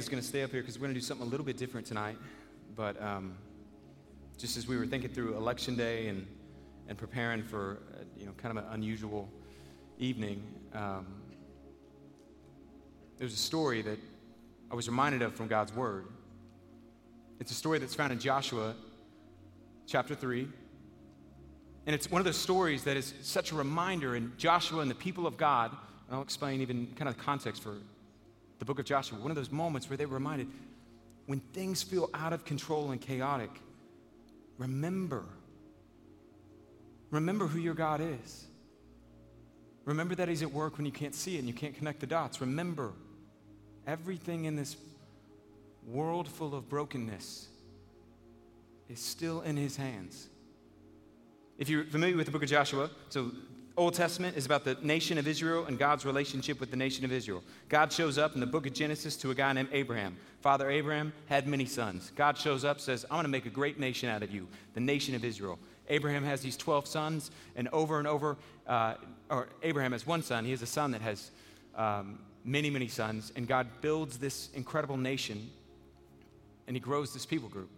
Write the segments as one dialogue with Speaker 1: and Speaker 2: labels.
Speaker 1: Is going to stay up here because we're going to do something a little bit different tonight. But um, just as we were thinking through election day and, and preparing for uh, you know kind of an unusual evening, um, there's a story that I was reminded of from God's Word. It's a story that's found in Joshua chapter 3. And it's one of those stories that is such a reminder in Joshua and the people of God. And I'll explain even kind of the context for the book of Joshua, one of those moments where they were reminded when things feel out of control and chaotic, remember. Remember who your God is. Remember that He's at work when you can't see it and you can't connect the dots. Remember everything in this world full of brokenness is still in His hands. If you're familiar with the book of Joshua, so Old Testament is about the nation of Israel and God's relationship with the nation of Israel. God shows up in the book of Genesis to a guy named Abraham. Father Abraham had many sons. God shows up, says, I'm going to make a great nation out of you, the nation of Israel. Abraham has these 12 sons, and over and over, uh, or Abraham has one son. He has a son that has um, many, many sons, and God builds this incredible nation, and he grows this people group.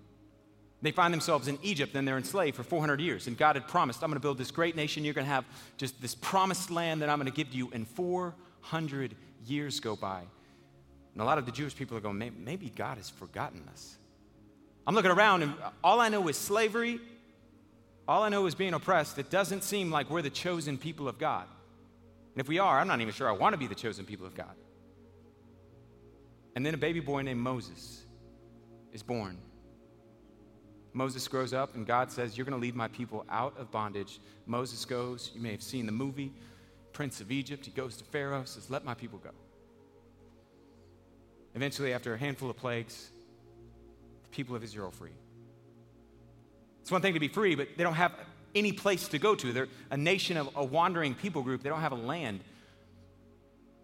Speaker 1: They find themselves in Egypt and they're enslaved for 400 years. And God had promised, I'm going to build this great nation. You're going to have just this promised land that I'm going to give to you. And 400 years go by. And a lot of the Jewish people are going, maybe God has forgotten us. I'm looking around and all I know is slavery. All I know is being oppressed. It doesn't seem like we're the chosen people of God. And if we are, I'm not even sure I want to be the chosen people of God. And then a baby boy named Moses is born. Moses grows up, and God says, You're going to lead my people out of bondage. Moses goes, you may have seen the movie, Prince of Egypt. He goes to Pharaoh, says, Let my people go. Eventually, after a handful of plagues, the people of Israel are free. It's one thing to be free, but they don't have any place to go to. They're a nation of a wandering people group, they don't have a land.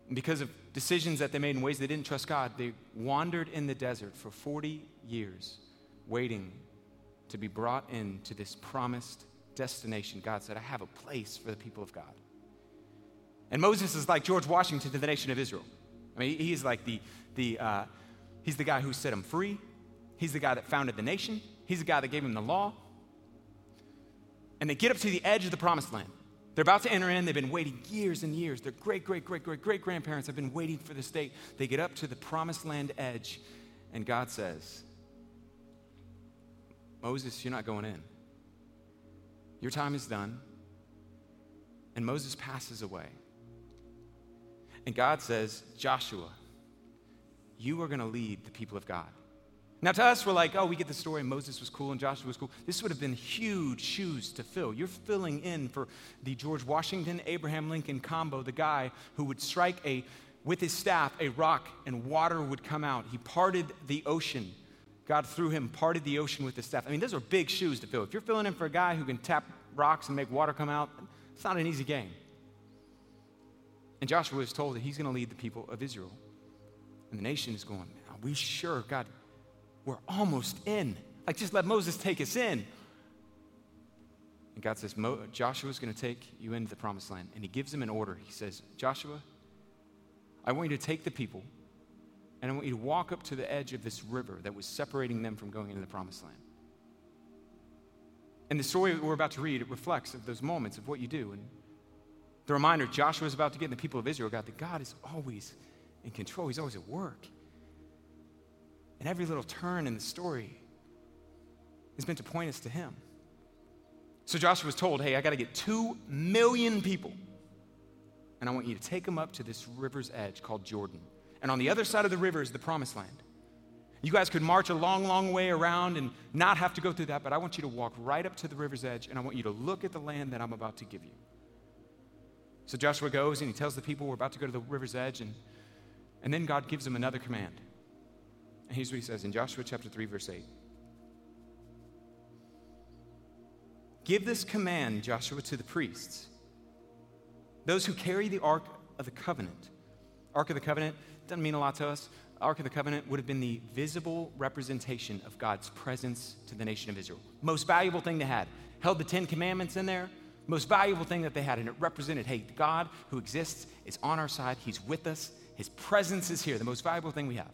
Speaker 1: And because of decisions that they made in ways they didn't trust God, they wandered in the desert for 40 years, waiting to be brought into this promised destination. God said, I have a place for the people of God. And Moses is like George Washington to the nation of Israel. I mean, he's like the, the uh, he's the guy who set them free. He's the guy that founded the nation. He's the guy that gave them the law. And they get up to the edge of the promised land. They're about to enter in. They've been waiting years and years. Their great, great, great, great, great grandparents have been waiting for this date. They get up to the promised land edge, and God says, Moses, you're not going in. Your time is done. And Moses passes away. And God says, Joshua, you are going to lead the people of God. Now, to us, we're like, oh, we get the story. Moses was cool and Joshua was cool. This would have been huge shoes to fill. You're filling in for the George Washington, Abraham Lincoln combo, the guy who would strike a, with his staff, a rock, and water would come out. He parted the ocean. God, through him, parted the ocean with his staff. I mean, those are big shoes to fill. If you're filling in for a guy who can tap rocks and make water come out, it's not an easy game. And Joshua is told that he's going to lead the people of Israel. And the nation is going, Are we sure, God, we're almost in? Like, just let Moses take us in. And God says, Mo- Joshua's going to take you into the promised land. And he gives him an order. He says, Joshua, I want you to take the people and I want you to walk up to the edge of this river that was separating them from going into the promised land. And the story we're about to read, it reflects of those moments of what you do. And the reminder Joshua's about to get, and the people of Israel got that God is always in control. He's always at work. And every little turn in the story is meant to point us to him. So Joshua was told, hey, I got to get two million people. And I want you to take them up to this river's edge called Jordan. And on the other side of the river is the promised land. You guys could march a long, long way around and not have to go through that, but I want you to walk right up to the river's edge and I want you to look at the land that I'm about to give you. So Joshua goes and he tells the people we're about to go to the river's edge, and, and then God gives him another command. And here's what he says in Joshua chapter 3, verse 8. Give this command, Joshua, to the priests, those who carry the Ark of the Covenant. Ark of the Covenant doesn't mean a lot to us. Ark of the Covenant would have been the visible representation of God's presence to the nation of Israel. Most valuable thing they had. Held the Ten Commandments in there, most valuable thing that they had, and it represented hey, God who exists is on our side, He's with us, His presence is here, the most valuable thing we have.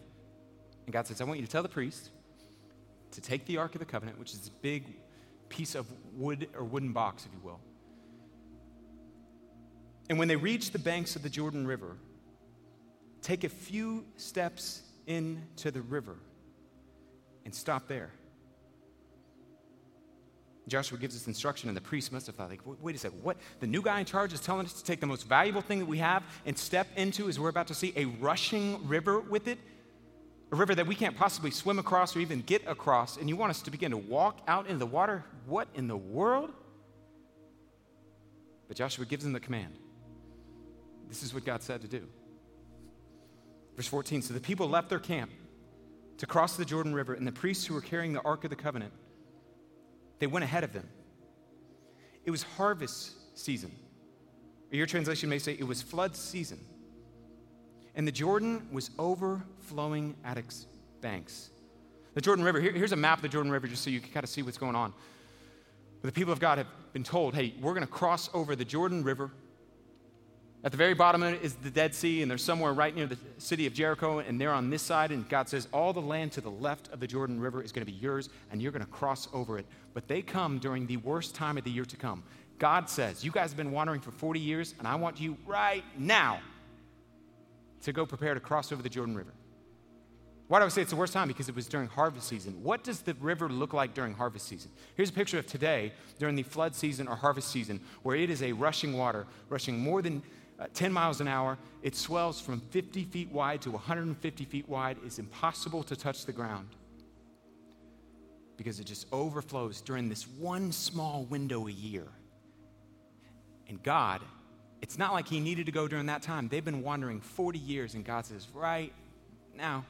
Speaker 1: And God says, I want you to tell the priest to take the Ark of the Covenant, which is a big piece of wood or wooden box, if you will. And when they reach the banks of the Jordan River, take a few steps into the river and stop there. Joshua gives us instruction, and the priest must have thought, like, wait a second, what? The new guy in charge is telling us to take the most valuable thing that we have and step into, as we're about to see, a rushing river with it? A river that we can't possibly swim across or even get across, and you want us to begin to walk out in the water? What in the world? But Joshua gives them the command. This is what God said to do. Verse 14 So the people left their camp to cross the Jordan River, and the priests who were carrying the Ark of the Covenant, they went ahead of them. It was harvest season. Your translation may say it was flood season. And the Jordan was overflowing at its banks. The Jordan River, here, here's a map of the Jordan River just so you can kind of see what's going on. But the people of God have been told, hey, we're going to cross over the Jordan River at the very bottom is the Dead Sea, and they're somewhere right near the city of Jericho, and they're on this side. And God says, All the land to the left of the Jordan River is going to be yours, and you're going to cross over it. But they come during the worst time of the year to come. God says, You guys have been wandering for 40 years, and I want you right now to go prepare to cross over the Jordan River. Why do I say it's the worst time? Because it was during harvest season. What does the river look like during harvest season? Here's a picture of today during the flood season or harvest season, where it is a rushing water, rushing more than uh, 10 miles an hour. It swells from 50 feet wide to 150 feet wide. It's impossible to touch the ground because it just overflows during this one small window a year. And God, it's not like He needed to go during that time. They've been wandering 40 years, and God says, right now,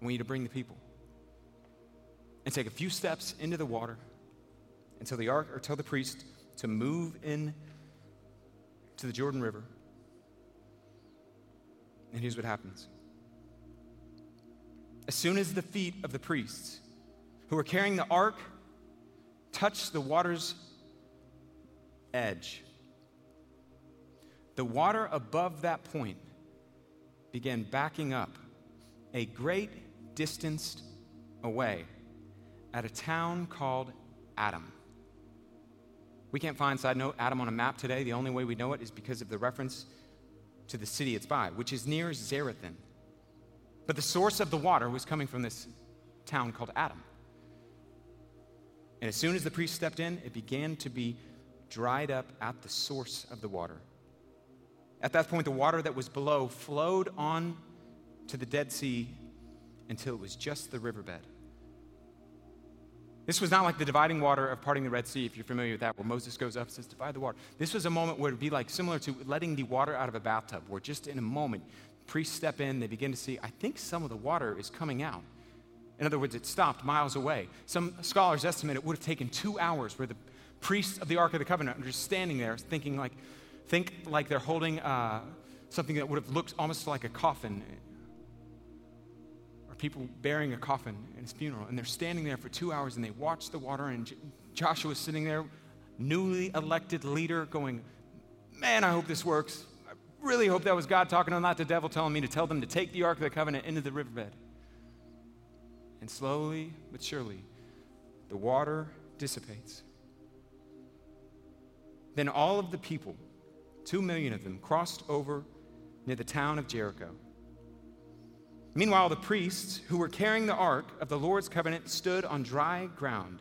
Speaker 1: I want you to bring the people and take a few steps into the water until the ark or tell the priest to move in to the Jordan River. And here's what happens. As soon as the feet of the priests who were carrying the ark touched the water's edge, the water above that point began backing up a great distance away at a town called Adam. We can't find, side note, Adam on a map today. The only way we know it is because of the reference to the city it's by, which is near Zarethan. But the source of the water was coming from this town called Adam. And as soon as the priest stepped in, it began to be dried up at the source of the water. At that point, the water that was below flowed on to the Dead Sea until it was just the riverbed. This was not like the dividing water of parting the Red Sea, if you're familiar with that, where Moses goes up and says, Divide the water. This was a moment where it would be like similar to letting the water out of a bathtub, where just in a moment, priests step in, they begin to see, I think some of the water is coming out. In other words, it stopped miles away. Some scholars estimate it would have taken two hours where the priests of the Ark of the Covenant are just standing there thinking like, think like they're holding uh, something that would have looked almost like a coffin people bearing a coffin in his funeral, and they're standing there for two hours and they watch the water, and J- Joshua's sitting there, newly elected leader, going, Man, I hope this works. I really hope that was God talking not the devil telling me to tell them to take the Ark of the Covenant into the riverbed. And slowly but surely, the water dissipates. Then all of the people, two million of them, crossed over near the town of Jericho. Meanwhile, the priests who were carrying the ark of the Lord's covenant stood on dry ground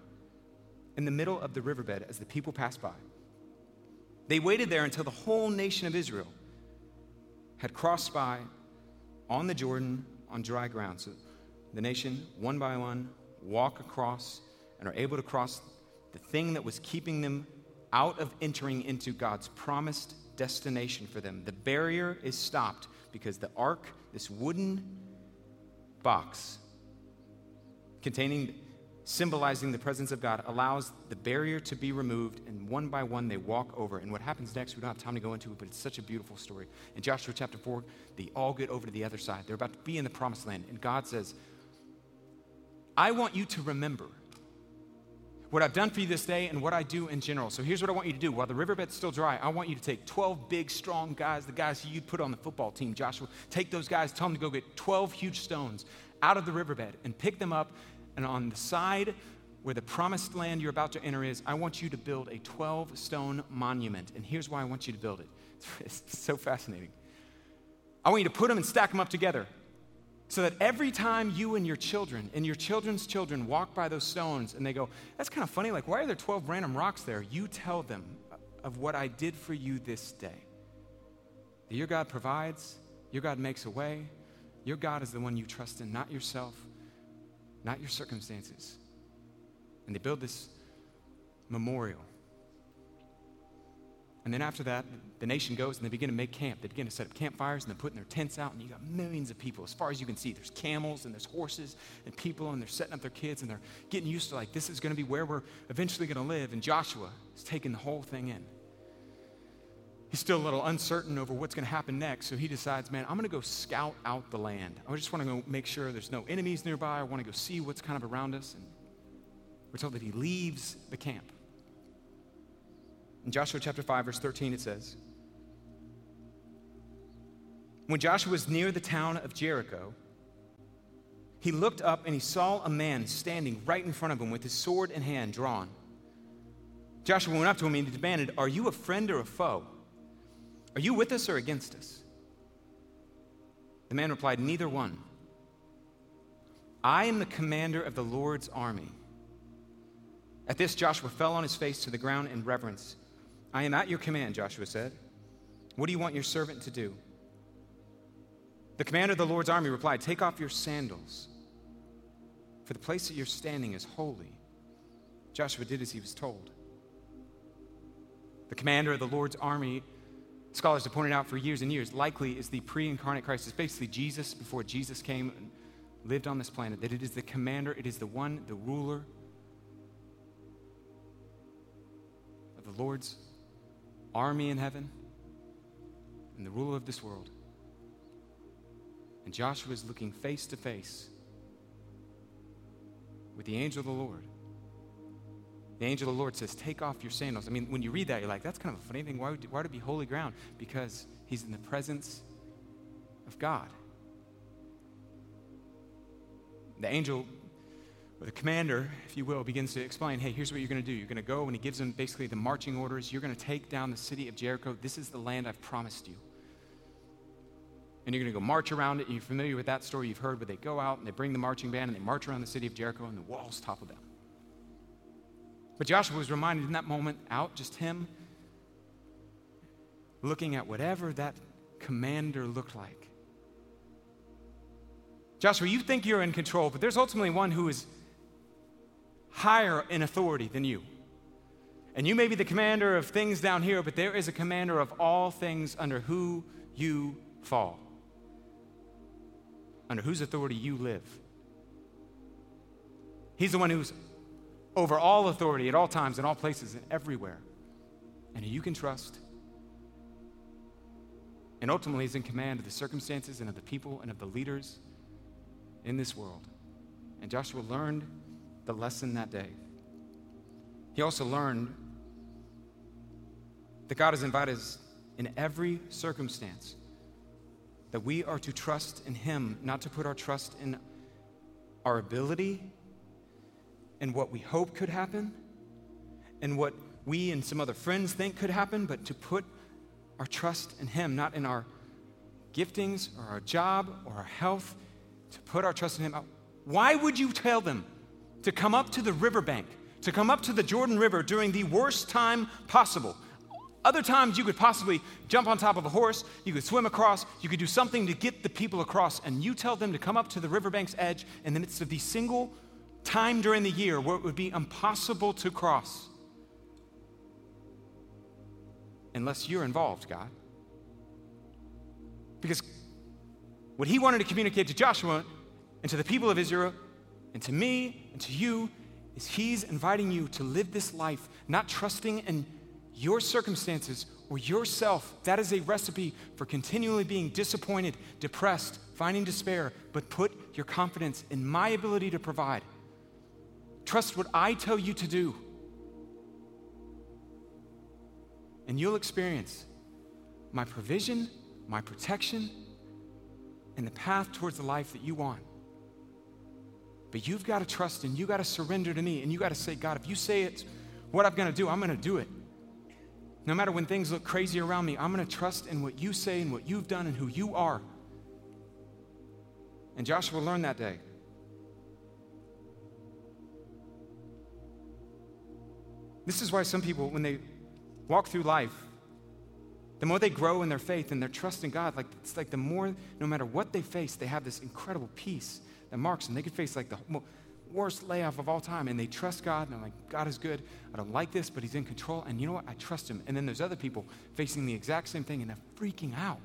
Speaker 1: in the middle of the riverbed as the people passed by. They waited there until the whole nation of Israel had crossed by on the Jordan on dry ground. So the nation, one by one, walk across and are able to cross the thing that was keeping them out of entering into God's promised destination for them. The barrier is stopped because the ark, this wooden box containing symbolizing the presence of God, allows the barrier to be removed, and one by one they walk over. And what happens next, we don't have time to go into it, but it's such a beautiful story. In Joshua chapter 4, they all get over to the other side. They're about to be in the promised land, and God says, I want you to remember what I've done for you this day and what I do in general. So here's what I want you to do. While the riverbed's still dry, I want you to take 12 big, strong guys, the guys you put on the football team, Joshua. Take those guys, tell them to go get 12 huge stones out of the riverbed and pick them up and on the side where the promised land you're about to enter is, I want you to build a 12 stone monument. And here's why I want you to build it it's so fascinating. I want you to put them and stack them up together so that every time you and your children and your children's children walk by those stones and they go, That's kind of funny. Like, why are there 12 random rocks there? You tell them of what I did for you this day. That your God provides, your God makes a way, your God is the one you trust in, not yourself not your circumstances. And they build this memorial. And then after that, the nation goes and they begin to make camp. They begin to set up campfires and they're putting their tents out, and you got millions of people. As far as you can see, there's camels and there's horses and people, and they're setting up their kids and they're getting used to like, this is going to be where we're eventually going to live. And Joshua is taking the whole thing in he's still a little uncertain over what's going to happen next. So he decides, man, I'm going to go scout out the land. I just want to go make sure there's no enemies nearby. I want to go see what's kind of around us. And we're told that he leaves the camp. In Joshua chapter 5, verse 13, it says, When Joshua was near the town of Jericho, he looked up and he saw a man standing right in front of him with his sword in hand drawn. Joshua went up to him and he demanded, Are you a friend or a foe? Are you with us or against us? The man replied, Neither one. I am the commander of the Lord's army. At this, Joshua fell on his face to the ground in reverence. I am at your command, Joshua said. What do you want your servant to do? The commander of the Lord's army replied, Take off your sandals, for the place that you're standing is holy. Joshua did as he was told. The commander of the Lord's army scholars have pointed out for years and years, likely is the pre incarnate Christ. It's basically Jesus before Jesus came and lived on this planet, that it is the commander, it is the one, the ruler of the Lord's army in heaven and the ruler of this world. And Joshua is looking face to face with the angel of the Lord. The angel of the Lord says, Take off your sandals. I mean, when you read that, you're like, That's kind of a funny thing. Why would, why would it be holy ground? Because he's in the presence of God. The angel, the commander, if you will, begins to explain hey, here's what you're going to do. You're going to go, and he gives them basically the marching orders. You're going to take down the city of Jericho. This is the land I've promised you. And you're going to go march around it. You're familiar with that story you've heard where they go out and they bring the marching band and they march around the city of Jericho, and the walls topple down. But Joshua was reminded in that moment, out, just him, looking at whatever that commander looked like. Joshua, you think you're in control, but there's ultimately one who is higher in authority than you. And you may be the commander of things down here, but there is a commander of all things under who you fall, under whose authority you live. He's the one who's over all authority at all times, in all places, and everywhere. And you can trust. And ultimately, He's in command of the circumstances and of the people and of the leaders in this world. And Joshua learned the lesson that day. He also learned that God has invited us in every circumstance that we are to trust in Him, not to put our trust in our ability and what we hope could happen and what we and some other friends think could happen, but to put our trust in Him, not in our giftings or our job or our health, to put our trust in Him. Why would you tell them to come up to the riverbank, to come up to the Jordan River during the worst time possible? Other times, you could possibly jump on top of a horse, you could swim across, you could do something to get the people across, and you tell them to come up to the riverbank's edge in the midst of the single time during the year where it would be impossible to cross. Unless you're involved, God. Because what he wanted to communicate to Joshua and to the people of Israel and to me and to you is he's inviting you to live this life not trusting in your circumstances or yourself, that is a recipe for continually being disappointed, depressed, finding despair, but put your confidence in my ability to provide. Trust what I tell you to do. And you'll experience my provision, my protection, and the path towards the life that you want. But you've got to trust and you got to surrender to me and you got to say, God, if you say it's what I'm going to do, I'm going to do it. No matter when things look crazy around me, I'm going to trust in what you say and what you've done and who you are. And Joshua learned that day. This is why some people, when they walk through life, the more they grow in their faith and their trust in God, like it's like the more, no matter what they face, they have this incredible peace that marks them. They could face like the worst layoff of all time, and they trust God, and I'm like, God is good. I don't like this, but He's in control, and you know what? I trust Him. And then there's other people facing the exact same thing, and they're freaking out.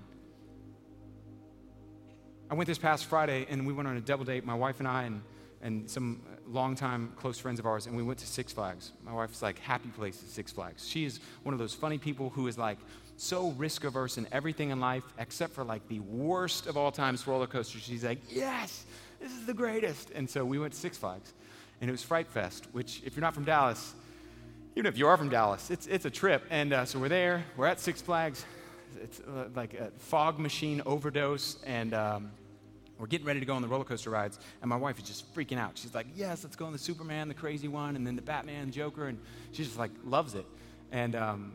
Speaker 1: I went this past Friday, and we went on a double date, my wife and I, and, and some longtime close friends of ours, and we went to Six Flags. My wife's like, happy place at Six Flags. She is one of those funny people who is like, so risk averse in everything in life except for like the worst of all times roller coaster. She's like, yes, this is the greatest. And so we went to Six Flags, and it was Fright Fest, which, if you're not from Dallas, even if you are from Dallas, it's, it's a trip. And uh, so we're there, we're at Six Flags. It's uh, like a fog machine overdose, and um, we're getting ready to go on the roller coaster rides. And my wife is just freaking out. She's like, Yes, let's go on the Superman, the crazy one, and then the Batman, Joker. And she just like loves it. And, um,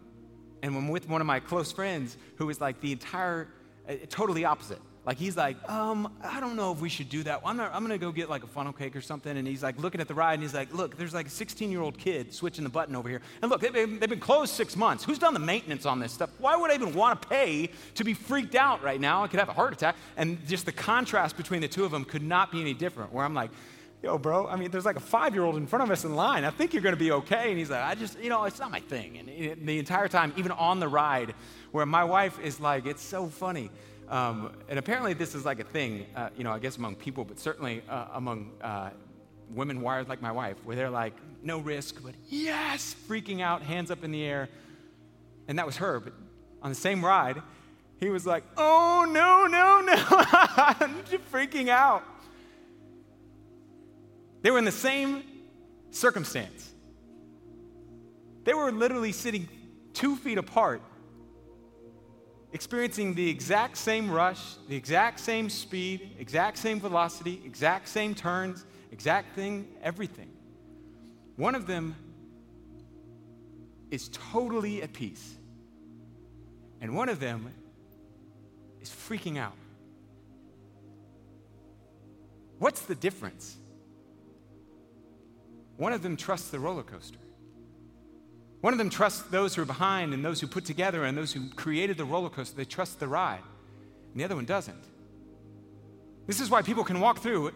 Speaker 1: and I'm with one of my close friends who is like the entire, uh, totally opposite. Like he's like, um, I don't know if we should do that. I'm, not, I'm gonna go get like a funnel cake or something. And he's like looking at the ride and he's like, look, there's like a 16 year old kid switching the button over here. And look, they've been, they've been closed six months. Who's done the maintenance on this stuff? Why would I even want to pay to be freaked out right now? I could have a heart attack. And just the contrast between the two of them could not be any different. Where I'm like, yo, bro, I mean, there's like a five year old in front of us in line. I think you're going to be okay. And he's like, I just, you know, it's not my thing. And the entire time, even on the ride, where my wife is like, it's so funny. Um, and apparently, this is like a thing, uh, you know, I guess among people, but certainly uh, among uh, women wired like my wife, where they're like, no risk, but yes, freaking out, hands up in the air. And that was her. But on the same ride, he was like, oh, no, no, no, I'm freaking out. They were in the same circumstance. They were literally sitting two feet apart experiencing the exact same rush, the exact same speed, exact same velocity, exact same turns, exact thing, everything. One of them is totally at peace, and one of them is freaking out. What's the difference? One of them trusts the roller coaster. One of them trusts those who are behind and those who put together and those who created the roller coaster. They trust the ride. And the other one doesn't. This is why people can walk through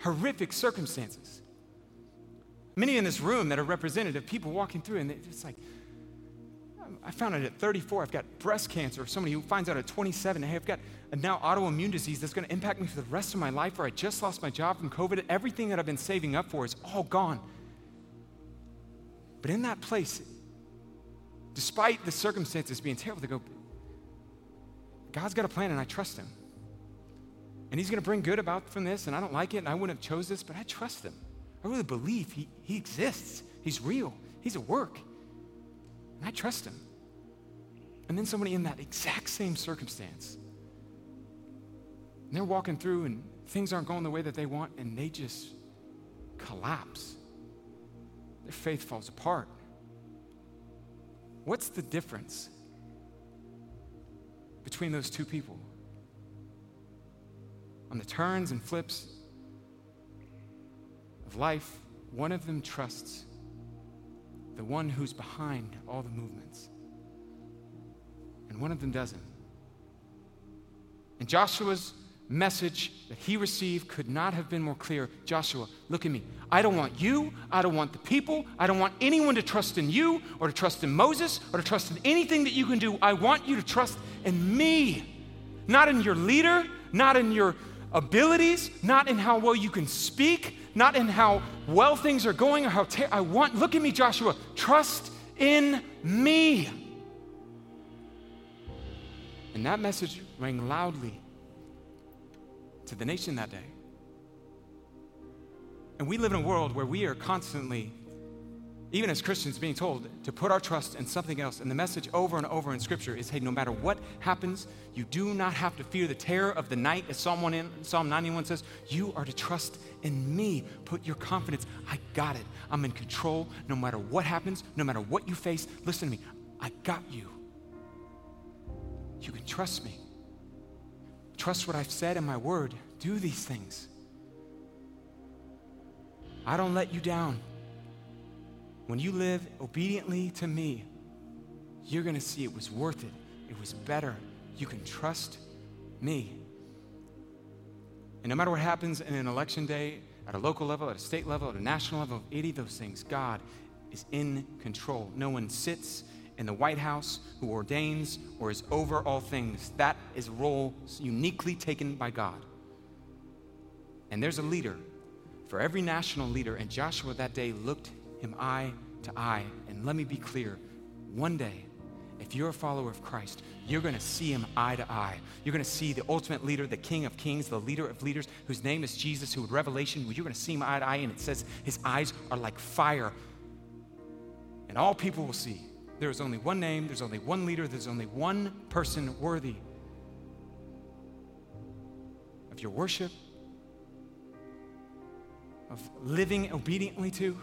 Speaker 1: horrific circumstances. Many in this room that are representative, people walking through, and it's like, I found out at 34, I've got breast cancer. Somebody who finds out at 27, hey, I've got a now autoimmune disease that's going to impact me for the rest of my life, or I just lost my job from COVID. Everything that I've been saving up for is all gone. But in that place, despite the circumstances being terrible, they go, God's got a plan and I trust him. And he's going to bring good about from this, and I don't like it, and I wouldn't have chose this, but I trust him. I really believe he, he exists. He's real. He's at work. And I trust him. And then somebody in that exact same circumstance, and they're walking through and things aren't going the way that they want, and they just collapse faith falls apart. What's the difference between those two people? On the turns and flips of life, one of them trusts the one who's behind all the movements. and one of them doesn't. And Joshua's message that he received could not have been more clear. Joshua, look at me. I don't want you. I don't want the people. I don't want anyone to trust in you or to trust in Moses or to trust in anything that you can do. I want you to trust in me, not in your leader, not in your abilities, not in how well you can speak, not in how well things are going or how ter- I want. Look at me, Joshua. Trust in me. And that message rang loudly to the nation that day. And we live in a world where we are constantly, even as Christians, being told to put our trust in something else. And the message over and over in Scripture is hey, no matter what happens, you do not have to fear the terror of the night, as Psalm, 1 in, Psalm 91 says. You are to trust in me. Put your confidence. I got it. I'm in control no matter what happens, no matter what you face. Listen to me. I got you. You can trust me. Trust what I've said in my word. Do these things. I don't let you down. When you live obediently to me, you're going to see it was worth it. It was better. You can trust me. And no matter what happens in an election day, at a local level, at a state level, at a national level, any of those things, God is in control. No one sits in the White House who ordains or is over all things. That is a role uniquely taken by God. And there's a leader for every national leader, and Joshua that day looked him eye to eye. And let me be clear one day, if you're a follower of Christ, you're going to see him eye to eye. You're going to see the ultimate leader, the King of Kings, the leader of leaders, whose name is Jesus, who in Revelation, you're going to see him eye to eye, and it says his eyes are like fire. And all people will see there is only one name, there's only one leader, there's only one person worthy of your worship, of living obediently to,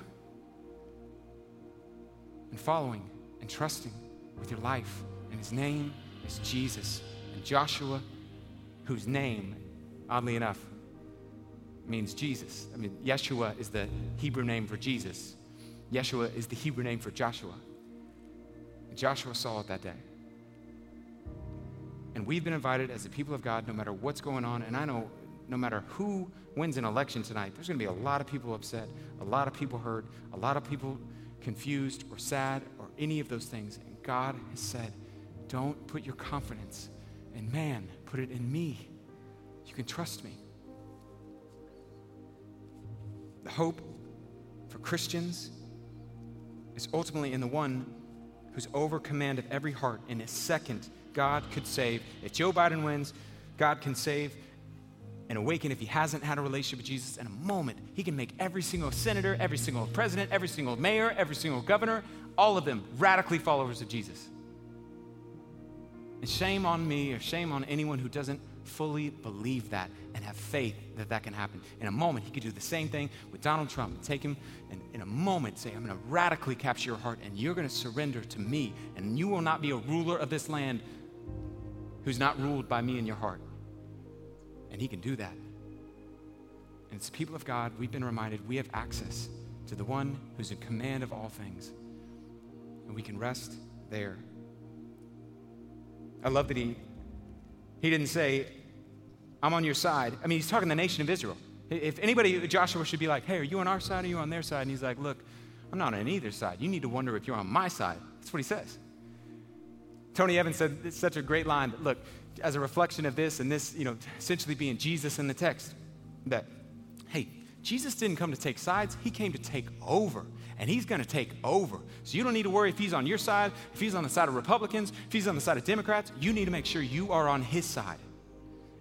Speaker 1: and following and trusting with your life. And his name is Jesus. And Joshua, whose name, oddly enough, means Jesus. I mean, Yeshua is the Hebrew name for Jesus. Yeshua is the Hebrew name for Joshua. Joshua saw it that day. And we've been invited as the people of God, no matter what's going on. And I know no matter who wins an election tonight, there's going to be a lot of people upset, a lot of people hurt, a lot of people confused or sad or any of those things. And God has said, don't put your confidence in man, put it in me. You can trust me. The hope for Christians is ultimately in the one who's over command of every heart. In a second, God could save. If Joe Biden wins, God can save and awaken if he hasn't had a relationship with Jesus in a moment. He can make every single senator, every single president, every single mayor, every single governor, all of them radically followers of Jesus. And shame on me or shame on anyone who doesn't fully believe that and have faith that that can happen. In a moment, he could do the same thing with Donald Trump and take him and in a moment say, I'm going to radically capture your heart and you're going to surrender to me and you will not be a ruler of this land who's not ruled by me in your heart. And he can do that. And as people of God, we've been reminded we have access to the one who's in command of all things. And we can rest there. I love that he, he didn't say, I'm on your side. I mean, he's talking to the nation of Israel. If anybody, Joshua should be like, hey, are you on our side or are you on their side? And he's like, look, I'm not on either side. You need to wonder if you're on my side. That's what he says. Tony Evans said it's such a great line. But look, as a reflection of this and this, you know, essentially being Jesus in the text, that, hey, Jesus didn't come to take sides, he came to take over. And he's going to take over. So you don't need to worry if he's on your side, if he's on the side of Republicans, if he's on the side of Democrats. You need to make sure you are on his side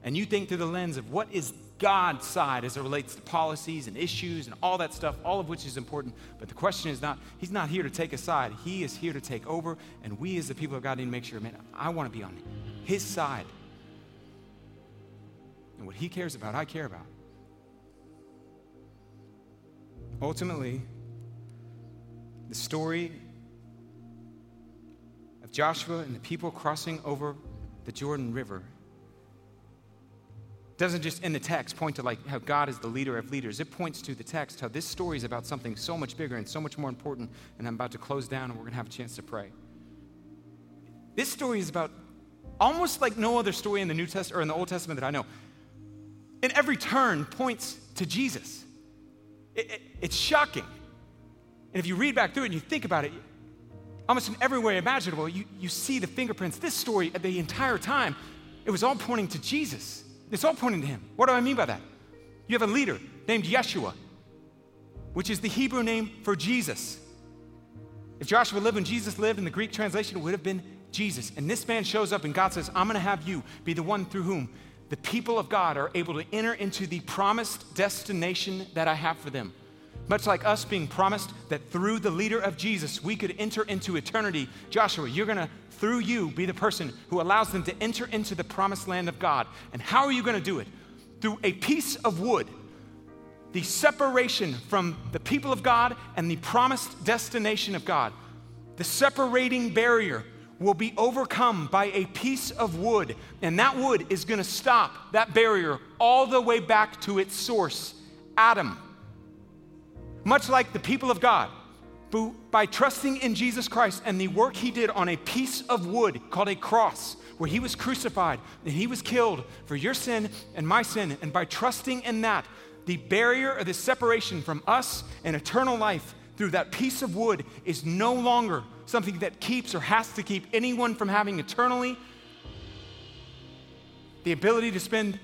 Speaker 1: and you think through the lens of what is God's side as it relates to policies and issues and all that stuff, all of which is important. But the question is not, He's not here to take a side. He is here to take over. And we, as the people of God, need to make sure, man, I want to be on His side. And what He cares about, I care about. Ultimately, the story of Joshua and the people crossing over the Jordan River doesn't just in the text point to like how God is the leader of leaders. It points to the text how this story is about something so much bigger and so much more important. And I'm about to close down and we're going to have a chance to pray. This story is about almost like no other story in the New Testament or in the Old Testament that I know. In every turn points to Jesus. It, it, it's shocking. And if you read back through it and you think about it, almost in every way imaginable, you, you see the fingerprints. This story, the entire time, it was all pointing to Jesus. It's all pointing to him. What do I mean by that? You have a leader named Yeshua, which is the Hebrew name for Jesus. If Joshua lived when Jesus lived, in the Greek translation, it would have been Jesus. And this man shows up, and God says, I'm going to have you be the one through whom the people of God are able to enter into the promised destination that I have for them. Much like us being promised that through the leader of Jesus, we could enter into eternity. Joshua, you're going to, through you, be the person who allows them to enter into the promised land of God. And how are you going to do it? Through a piece of wood. The separation from the people of God and the promised destination of God. The separating barrier will be overcome by a piece of wood, and that wood is going to stop that barrier all the way back to its source, Adam. Much like the people of God, who, by trusting in Jesus Christ and the work he did on a piece of wood called a cross, where he was crucified and he was killed for your sin and my sin, and by trusting in that, the barrier or the separation from us and eternal life through that piece of wood is no longer something that keeps or has to keep anyone from having eternally the ability to spend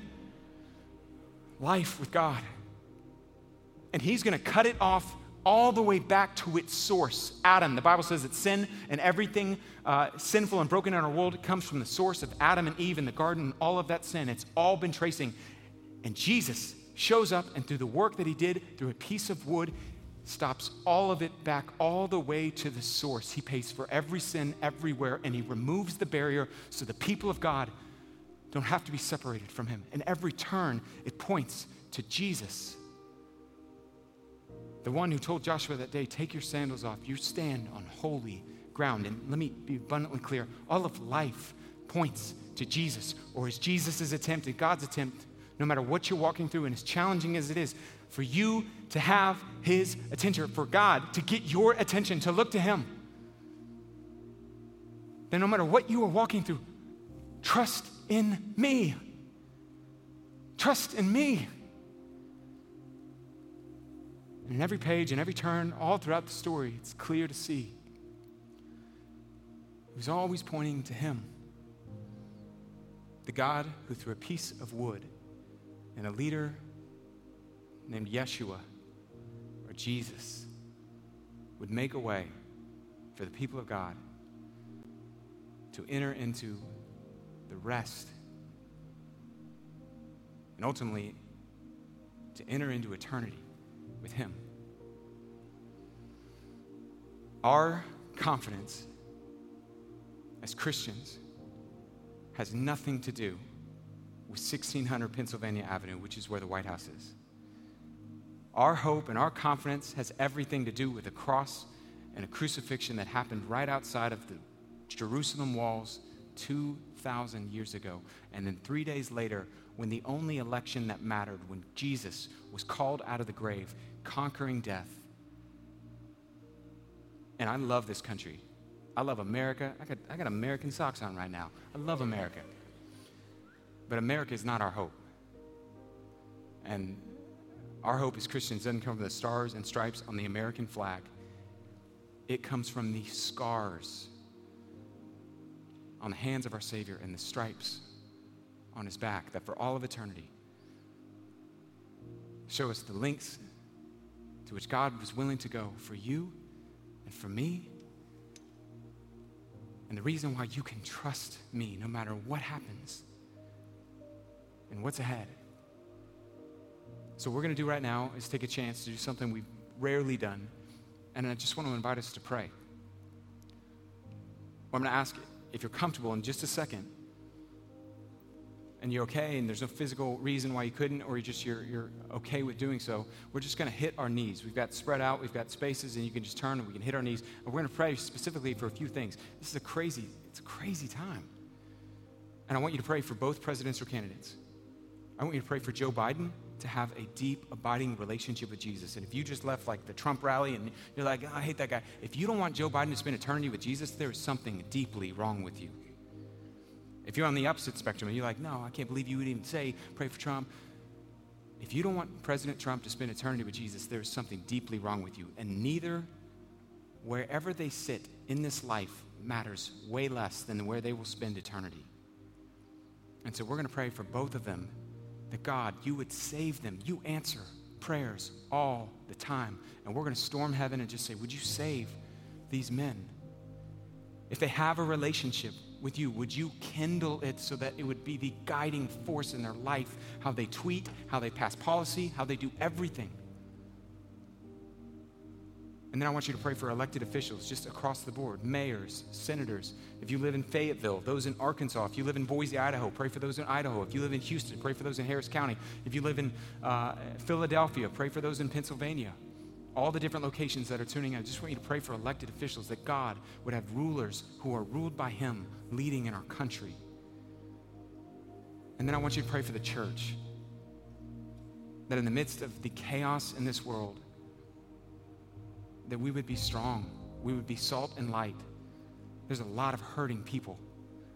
Speaker 1: life with God. And He's going to cut it off all the way back to its source, Adam. The Bible says that sin and everything uh, sinful and broken in our world comes from the source of Adam and Eve in the garden, and all of that sin. It's all been tracing. And Jesus shows up, and through the work that He did, through a piece of wood, stops all of it back all the way to the source. He pays for every sin everywhere and he removes the barrier so the people of God don't have to be separated from him. And every turn, it points to Jesus. The one who told Joshua that day, Take your sandals off. You stand on holy ground. And let me be abundantly clear all of life points to Jesus, or is Jesus' attempt and God's attempt, no matter what you're walking through, and as challenging as it is, for you to have His attention, for God to get your attention, to look to Him. Then, no matter what you are walking through, trust in me. Trust in me. And in every page and every turn, all throughout the story, it's clear to see. He was always pointing to Him, the God who, through a piece of wood and a leader named Yeshua or Jesus would make a way for the people of God to enter into the rest and ultimately to enter into eternity with Him. Our confidence as Christians has nothing to do with 1600 Pennsylvania Avenue, which is where the White House is. Our hope and our confidence has everything to do with a cross and a crucifixion that happened right outside of the Jerusalem walls 2,000 years ago. And then three days later, when the only election that mattered, when Jesus was called out of the grave, conquering death. And I love this country. I love America. I got, I got American socks on right now. I love America. But America is not our hope. And our hope as Christians doesn't come from the stars and stripes on the American flag, it comes from the scars on the hands of our Savior and the stripes on his back that for all of eternity show us the lengths to which God was willing to go for you and for me. And the reason why you can trust me no matter what happens and what's ahead. So, what we're going to do right now is take a chance to do something we've rarely done. And I just want to invite us to pray. I'm going to ask if you're comfortable in just a second and you're okay and there's no physical reason why you couldn't or you just you're, you're okay with doing so we're just going to hit our knees. We've got spread out we've got spaces and you can just turn and we can hit our knees. And we're going to pray specifically for a few things. This is a crazy it's a crazy time. And i want you to pray for both presidential candidates. I want you to pray for joe biden to have a deep, abiding relationship with Jesus. And if you just left like the Trump rally and you're like, oh, I hate that guy, if you don't want Joe Biden to spend eternity with Jesus, there is something deeply wrong with you. If you're on the opposite spectrum and you're like, no, I can't believe you would even say, pray for Trump. If you don't want President Trump to spend eternity with Jesus, there's something deeply wrong with you. And neither, wherever they sit in this life, matters way less than where they will spend eternity. And so we're going to pray for both of them that God, you would save them. You answer prayers all the time. And we're going to storm heaven and just say, Would you save these men? If they have a relationship with you, would you kindle it so that it would be the guiding force in their life? How they tweet, how they pass policy, how they do everything. And then I want you to pray for elected officials just across the board mayors, senators. If you live in Fayetteville, those in Arkansas. If you live in Boise, Idaho, pray for those in Idaho. If you live in Houston, pray for those in Harris County. If you live in uh, Philadelphia, pray for those in Pennsylvania. All the different locations that are tuning in, I just want you to pray for elected officials that God would have rulers who are ruled by Him leading in our country. And then I want you to pray for the church. That in the midst of the chaos in this world, that we would be strong. We would be salt and light. There's a lot of hurting people.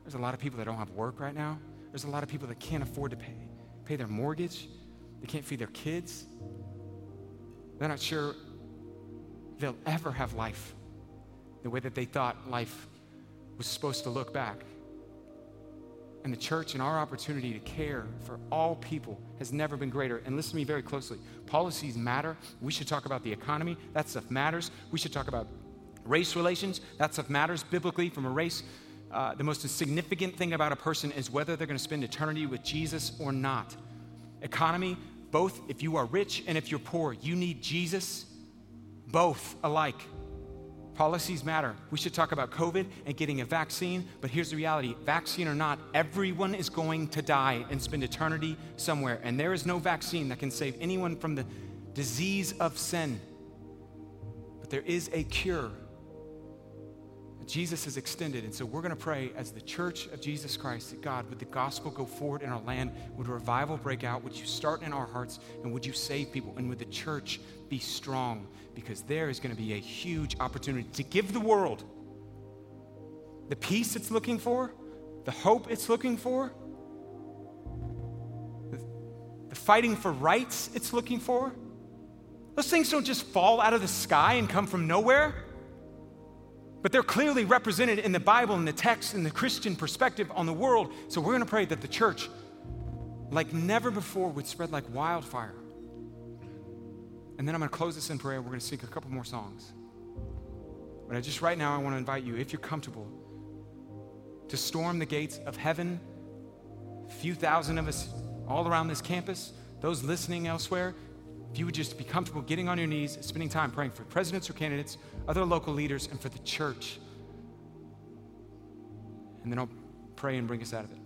Speaker 1: There's a lot of people that don't have work right now. There's a lot of people that can't afford to pay, pay their mortgage. They can't feed their kids. They're not sure they'll ever have life the way that they thought life was supposed to look back. And the church and our opportunity to care for all people has never been greater. And listen to me very closely. Policies matter. We should talk about the economy. That stuff matters. We should talk about race relations. That stuff matters biblically from a race. Uh, the most significant thing about a person is whether they're going to spend eternity with Jesus or not. Economy, both if you are rich and if you're poor, you need Jesus, both alike. Policies matter. We should talk about COVID and getting a vaccine, but here's the reality vaccine or not, everyone is going to die and spend eternity somewhere. And there is no vaccine that can save anyone from the disease of sin. But there is a cure. Jesus has extended. And so we're going to pray as the church of Jesus Christ that God, would the gospel go forward in our land? Would revival break out? Would you start in our hearts? And would you save people? And would the church be strong? Because there is going to be a huge opportunity to give the world the peace it's looking for, the hope it's looking for, the fighting for rights it's looking for. Those things don't just fall out of the sky and come from nowhere but they're clearly represented in the Bible, in the text, in the Christian perspective on the world. So we're going to pray that the church, like never before, would spread like wildfire. And then I'm going to close this in prayer. We're going to sing a couple more songs. But I just right now, I want to invite you, if you're comfortable, to storm the gates of heaven. A few thousand of us all around this campus, those listening elsewhere, if you would just be comfortable getting on your knees, spending time praying for presidents or candidates, other local leaders, and for the church. And then I'll pray and bring us out of it.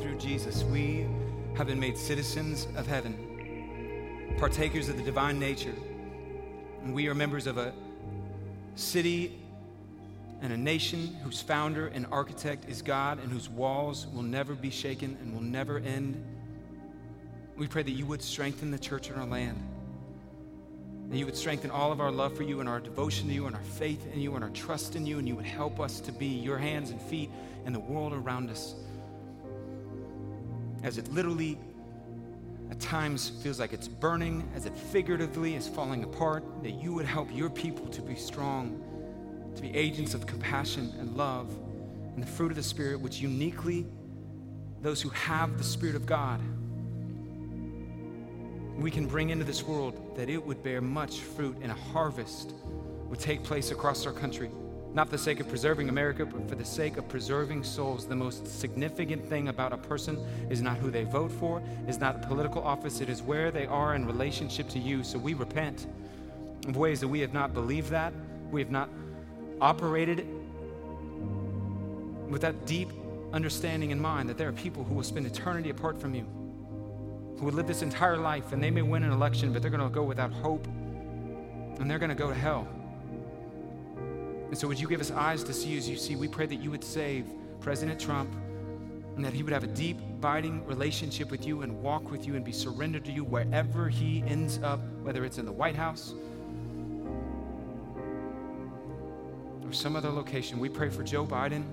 Speaker 1: Through Jesus we have been made citizens of heaven, partakers of the divine nature. And we are members of a city and a nation whose founder and architect is God and whose walls will never be shaken and will never end. We pray that you would strengthen the church in our land, that you would strengthen all of our love for you and our devotion to you and our faith in you and our trust in you, and you would help us to be your hands and feet in the world around us. As it literally at times feels like it's burning, as it figuratively is falling apart, that you would help your people to be strong to be agents of compassion and love and the fruit of the Spirit, which uniquely those who have the Spirit of God, we can bring into this world that it would bear much fruit and a harvest would take place across our country. Not for the sake of preserving America, but for the sake of preserving souls. The most significant thing about a person is not who they vote for, is not the political office, it is where they are in relationship to you. So we repent of ways that we have not believed that, we have not operated with that deep understanding in mind that there are people who will spend eternity apart from you, who will live this entire life and they may win an election, but they're going to go without hope and they're going to go to hell. And so, would you give us eyes to see as you see? We pray that you would save President Trump and that he would have a deep, abiding relationship with you and walk with you and be surrendered to you wherever he ends up, whether it's in the White House or some other location. We pray for Joe Biden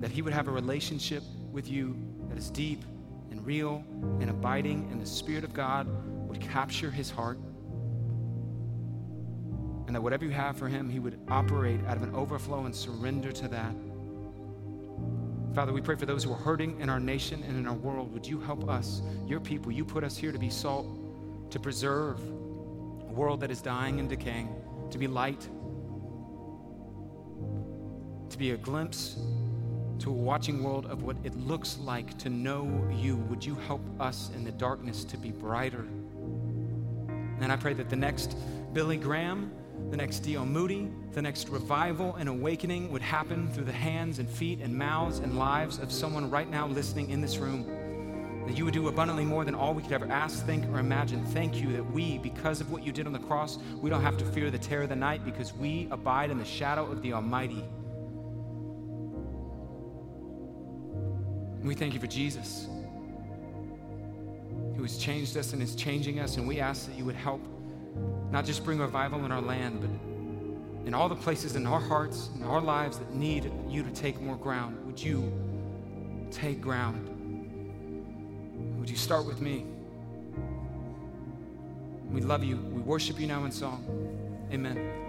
Speaker 1: that he would have a relationship with you that is deep and real and abiding, and the Spirit of God would capture his heart. And that whatever you have for him, he would operate out of an overflow and surrender to that. Father, we pray for those who are hurting in our nation and in our world. Would you help us, your people? You put us here to be salt, to preserve a world that is dying and decaying to be light, to be a glimpse to a watching world of what it looks like to know you. Would you help us in the darkness to be brighter? And I pray that the next Billy Graham, the next D.L. Moody, the next revival and awakening would happen through the hands and feet and mouths and lives of someone right now listening in this room that you would do abundantly more than all we could ever ask, think, or imagine. Thank you that we, because of what you did on the cross, we don't have to fear the terror of the night because we abide in the shadow of the Almighty. we thank you for Jesus, who has changed us and is changing us, and we ask that you would help not just bring revival in our land, but in all the places in our hearts in our lives that need you to take more ground. Would you take ground? Would you start with me? We love you. We worship you now in song. Amen.